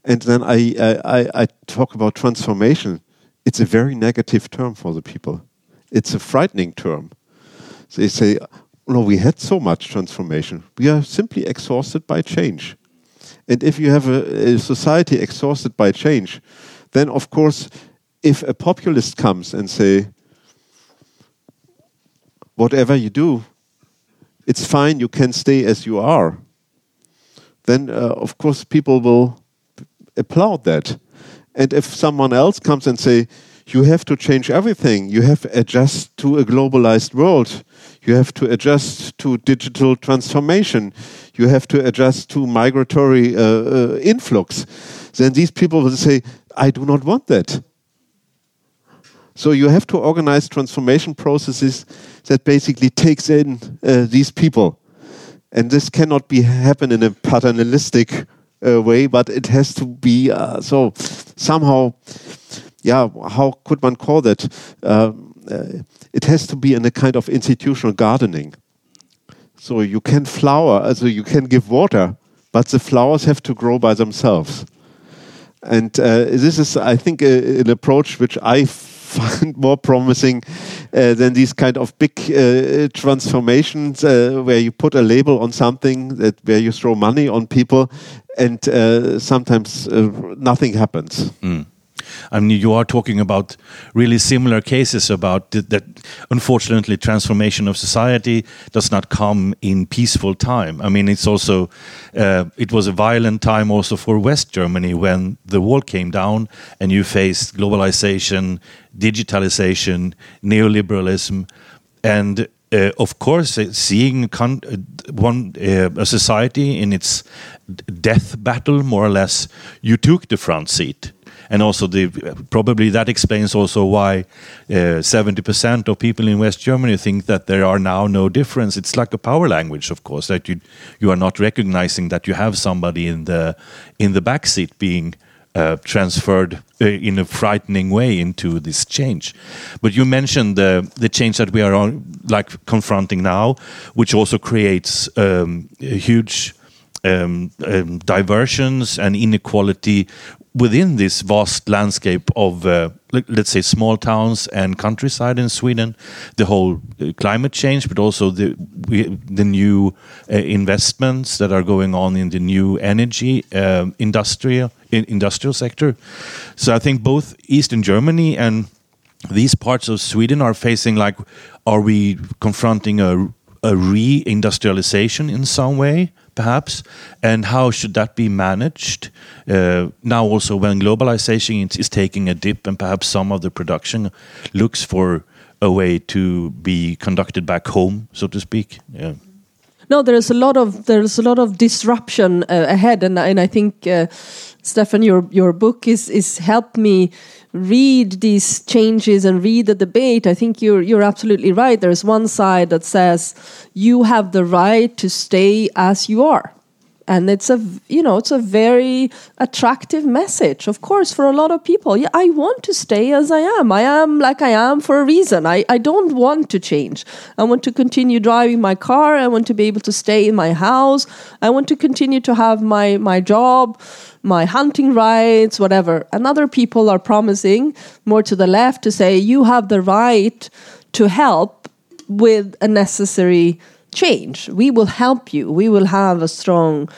and then I, I, I talk about transformation, it's a very negative term for the people. It's a frightening term. They say, no, we had so much transformation. We are simply exhausted by change. And if you have a, a society exhausted by change, then of course, if a populist comes and say, whatever you do, it's fine, you can stay as you are, then uh, of course people will applaud that. And if someone else comes and say, you have to change everything, you have to adjust to a globalized world, you have to adjust to digital transformation, you have to adjust to migratory uh, uh, influx, then these people will say, I do not want that. So you have to organize transformation processes that basically takes in uh, these people. And this cannot be happen in a paternalistic uh, way, but it has to be uh, so somehow. Yeah, how could one call that? Um, uh, it has to be in a kind of institutional gardening. So you can flower, so you can give water, but the flowers have to grow by themselves. And uh, this is, I think, a, an approach which I find more promising uh, than these kind of big uh, transformations uh, where you put a label on something that where you throw money on people and uh, sometimes uh, nothing happens. Mm. I mean, you are talking about really similar cases about th that. Unfortunately, transformation of society does not come in peaceful time. I mean, it's also uh, it was a violent time also for West Germany when the wall came down and you faced globalization, digitalization, neoliberalism, and uh, of course, uh, seeing uh, one uh, a society in its death battle, more or less, you took the front seat and also the probably that explains also why uh, seventy uh, percent of people in West Germany think that there are now no difference. It's like a power language, of course, that you you are not recognizing that you have somebody in the in the backseat being. Uh, transferred uh, in a frightening way into this change. But you mentioned the the change that we are on, like confronting now, which also creates um, huge um, um, diversions and inequality within this vast landscape of, uh, let's say, small towns and countryside in Sweden, the whole uh, climate change, but also the we, the new uh, investments that are going on in the new energy um, industrial in industrial sector. So I think both Eastern Germany and these parts of Sweden are facing like, are we confronting a a re-industrialization in some way? perhaps, and how should that be managed? Uh, now, also when globalization is taking a dip, and perhaps some of the production looks for a way to be conducted back home, so to speak. Yeah. No, there's a lot of there's a lot of disruption uh, ahead, and and I think uh, Steffen, your your book is is helped me read these changes and read the debate, I think you're you're absolutely right. There's one side that says you have the right to stay as you are. And it's a you know it's a very attractive message, of course, for a lot of people. Yeah, I want to stay as I am. I am like I am for a reason. I, I don't want to change. I want to continue driving my car. I want to be able to stay in my house. I want to continue to have my my job my hunting rights, whatever. And other people are promising more to the left to say you have the right to help with a necessary change. We will help you. We will have a strong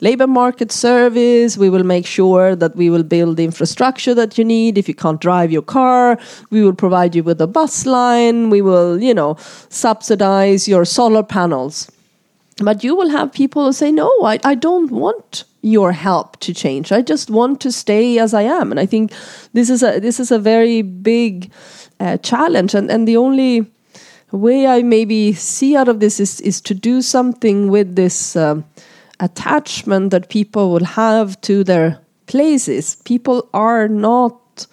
labor market service. We will make sure that we will build the infrastructure that you need. If you can't drive your car, we will provide you with a bus line. We will, you know, subsidize your solar panels. But you will have people who say, no, I, I don't want your help to change. I just want to stay as I am. And I think this is a this is a very big uh, challenge. And and the only way I maybe see out of this is is to do something with this. Uh, attachment that people will have to their places. People are not.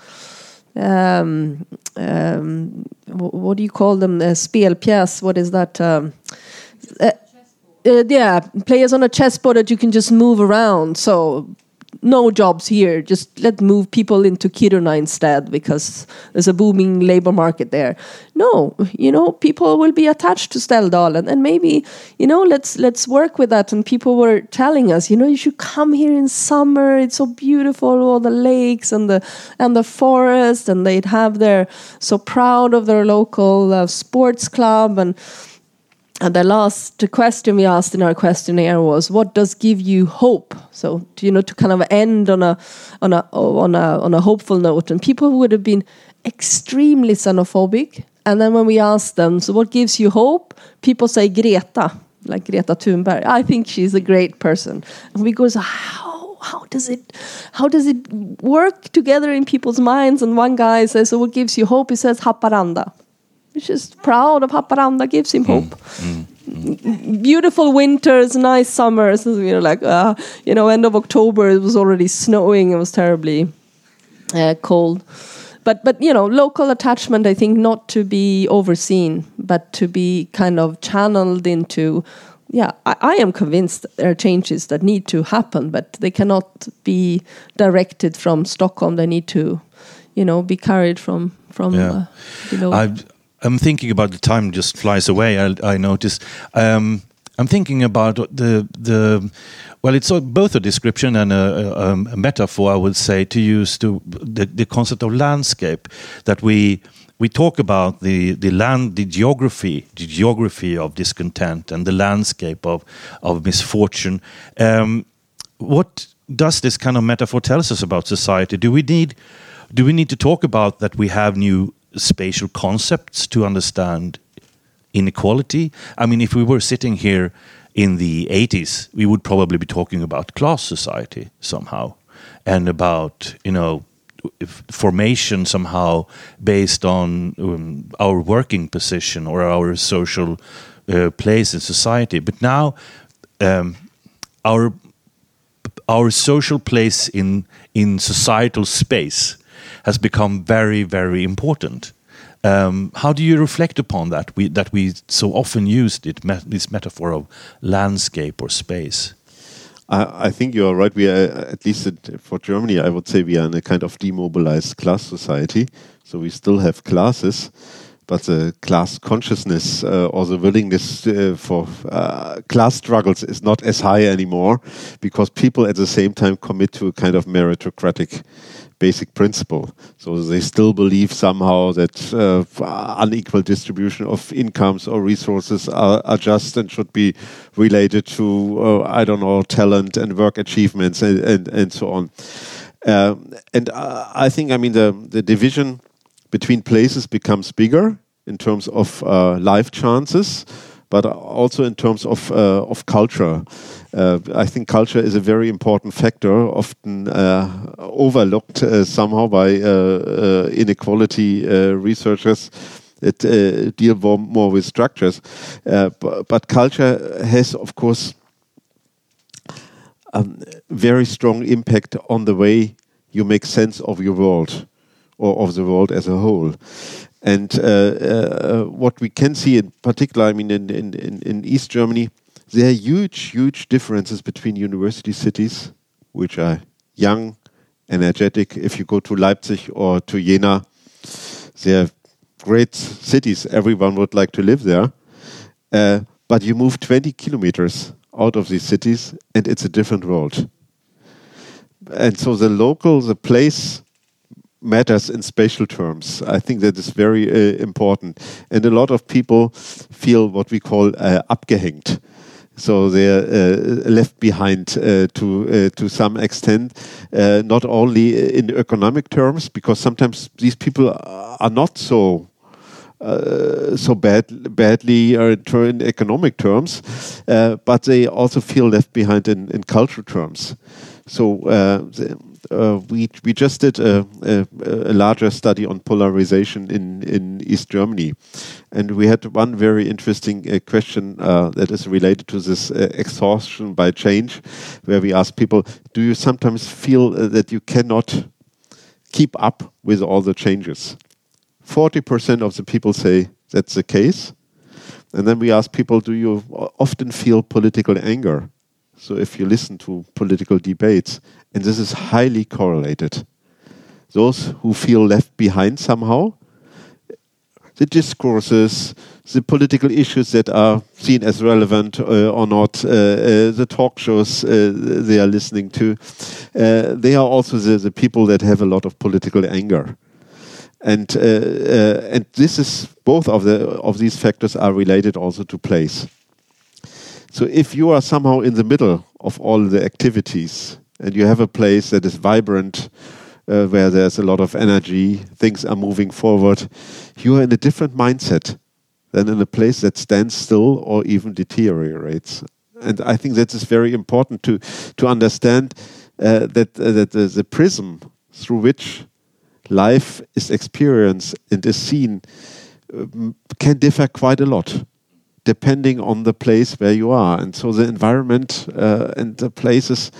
Um, um, what do you call them? Uh, spelpjäs. What is that? Um, uh, uh, yeah, players on a chessboard that you can just move around. So no jobs here. Just let move people into Kiruna instead because there's a booming labor market there. No, you know, people will be attached to Ställdalen, and maybe you know, let's let's work with that. And people were telling us, you know, you should come here in summer. It's so beautiful, all the lakes and the and the forest, and they'd have their so proud of their local uh, sports club and and the last question we asked in our questionnaire was, "What does give you hope?" So, you know, to kind of end on a on a on a on a hopeful note, and people would have been extremely xenophobic. And then when we asked them, "So, what gives you hope?" People say Greta, like Greta Thunberg. I think she's a great person. And we go, "So how?" How does it, how does it work together in people's minds? And one guy says, "So what gives you hope?" He says, "Haparanda." Just proud of Haparanda, gives him hope. Mm, mm, mm. Beautiful winters, nice summers. You know, like uh, you know, end of October it was already snowing. It was terribly uh, cold. But but you know, local attachment. I think not to be overseen, but to be kind of channeled into. Yeah, I, I am convinced there are changes that need to happen, but they cannot be directed from Stockholm. They need to, you know, be carried from from yeah. uh, below. I've I'm thinking about the time just flies away. I, I notice. Um, I'm thinking about the the well, it's both a description and a, a, a metaphor. I would say to use to the, the concept of landscape that we we talk about the the land, the geography, the geography of discontent and the landscape of of misfortune. Um, what does this kind of metaphor tell us about society? Do we need do we need to talk about that we have new spatial concepts to understand inequality. I mean, if we were sitting here in the 80s, we would probably be talking about class society somehow and about, you know, formation somehow based on um, our working position or our social uh, place in society. But now, um, our our social place in in societal space has become very, very important. Um, how do you reflect upon that? We, that we so often used it, me this metaphor of landscape or space. I, I think you are right. We are, at least for Germany, I would say we are in a kind of demobilized class society. So we still have classes, but the class consciousness uh, or the willingness uh, for uh, class struggles is not as high anymore because people at the same time commit to a kind of meritocratic basic principle. So they still believe somehow that uh, unequal distribution of incomes or resources are, are just and should be related to, uh, I don't know, talent and work achievements and, and, and so on. Um, and I think, I mean, the, the division between places becomes bigger in terms of uh, life chances, but also in terms of, uh, of culture. Uh, I think culture is a very important factor, often uh, overlooked uh, somehow by uh, uh, inequality uh, researchers that deal more, with structures. But, but, culture has, of course, a very strong impact on the way you make sense of your world or of the world as a whole. And what we can see in particular, I mean, in, in, in East Germany, there are huge, huge differences between university cities, which are young, energetic. If you go to Leipzig or to Jena, they're great cities. Everyone would like to live there. Uh, but you move 20 kilometers out of these cities, and it's a different world. And so the local, the place matters in spatial terms. I think that is very uh, important. And a lot of people feel what we call uh, abgehängt so they're uh, left behind uh, to uh, to some extent, uh, not only in economic terms, because sometimes these people are not so uh, so bad, badly in economic terms, but they also feel left behind in, in cultural terms. So we we just did a, a, a, larger study on polarization in in East Germany, and we had one very interesting uh, question uh, that is related to this uh, exhaustion by change, where we asked people, "Do you sometimes feel uh, that you cannot keep up with all the changes?" Forty percent of the people say that's the case, and then we asked people, "Do you often feel political anger?" So if you listen to political debates, and this is highly correlated. Those who feel left behind somehow, the discourses, the political issues that are seen as relevant uh, or not, uh, uh, the talk shows uh, they are listening to, uh, they are also the, the, people that have a lot of political anger. And uh, and this is both of the of these factors are related also to place. So if you are somehow in the middle of all the activities, and you have a place that is vibrant, uh, where there's a lot of energy, things are moving forward, you are in a different mindset than in a place that stands still or even deteriorates. And I think that is very important to to understand uh, that uh, that the, prism through which life is experienced and is seen um, can differ quite a lot depending on the place where you are. And so the environment uh, and the places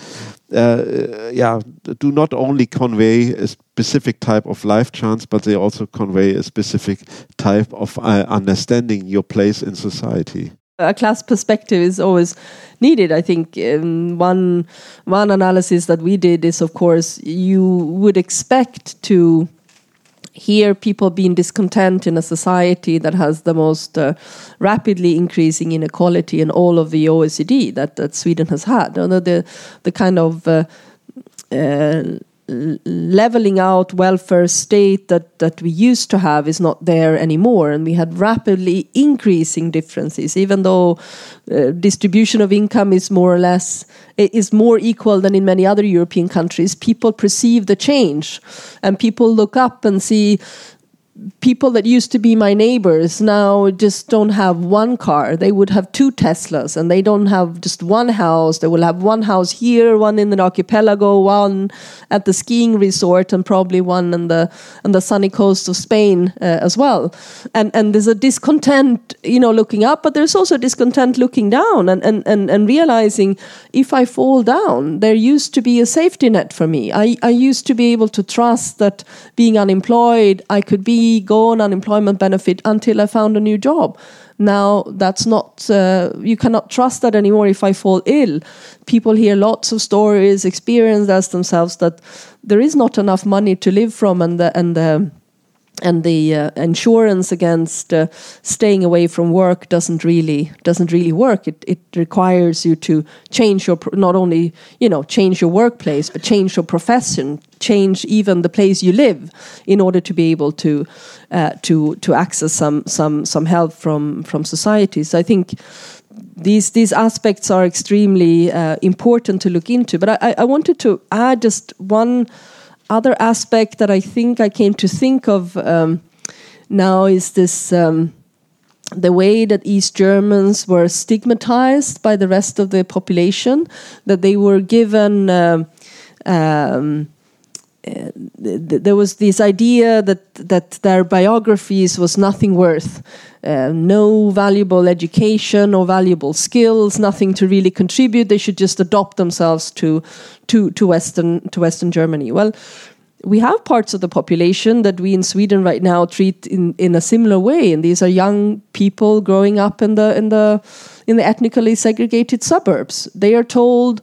uh, yeah, do not only convey a specific type of life chance, but they also convey a specific type of uh, understanding your place in society. A class perspective is always needed. I think um, one one analysis that we did is, of course, you would expect to hear people being discontent in a society that has the most uh, rapidly increasing inequality in all of the OECD that, that Sweden has had. The, the kind of uh, uh, leveling out welfare state that, that we used to have is not there anymore. And we had rapidly increasing differences even though uh, distribution of income is more or less is more equal than in many other european countries. People perceive the change and people look up and see people that used to be my neighbors now just don't have one car. They would have two Teslas and they don't have just one house. They will have one house here, one in the archipelago, one at the skiing resort, and probably one on the on the sunny coast of Spain uh, as well. And and there's a discontent, you know, looking up, but there's also discontent looking down and, and, and, and realizing if I fall down, there used to be a safety net for me. I, I used to be able to trust that being unemployed, I could be go on unemployment benefit until I found a new job. Now that's not uh, you cannot trust that anymore. If I fall ill, people hear lots of stories, experience as themselves that there is not enough money to live from, and the and the and the uh, insurance against uh, staying away from work doesn't really doesn't really work. It it requires you to change your not only you know change your workplace but change your profession, change even the place you live in order to be able to uh, to to access some some some help from from society. So I think these these aspects are extremely uh, important to look into. But I, I wanted to add just one other aspect that I think I came to think of um, now is this um, the way that East Germans were stigmatized by the rest of the population, that they were given. Uh, um, there was this idea that that their biographies was nothing worth, uh, no valuable education or valuable skills, nothing to really contribute. They should just adopt themselves to to to Western to Western Germany. Well, we have parts of the population that we in Sweden right now treat in, in a similar way, and these are young people growing up in the in the in the ethnically segregated suburbs. They are told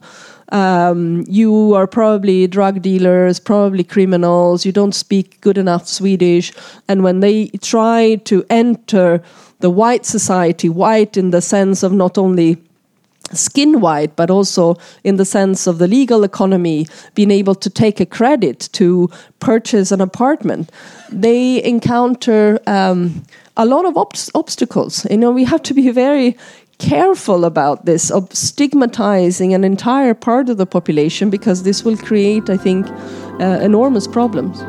um, you are probably drug dealers, probably criminals, you don't speak good enough Swedish. And when they try to enter the white society, white in the sense of not only skin white, but also in the sense of the legal economy, being able to take a credit to purchase an apartment, they encounter um, a lot of ob obstacles. You know, we have to be very careful about this of stigmatizing an entire part of the population because this will create, I think, uh, enormous problems.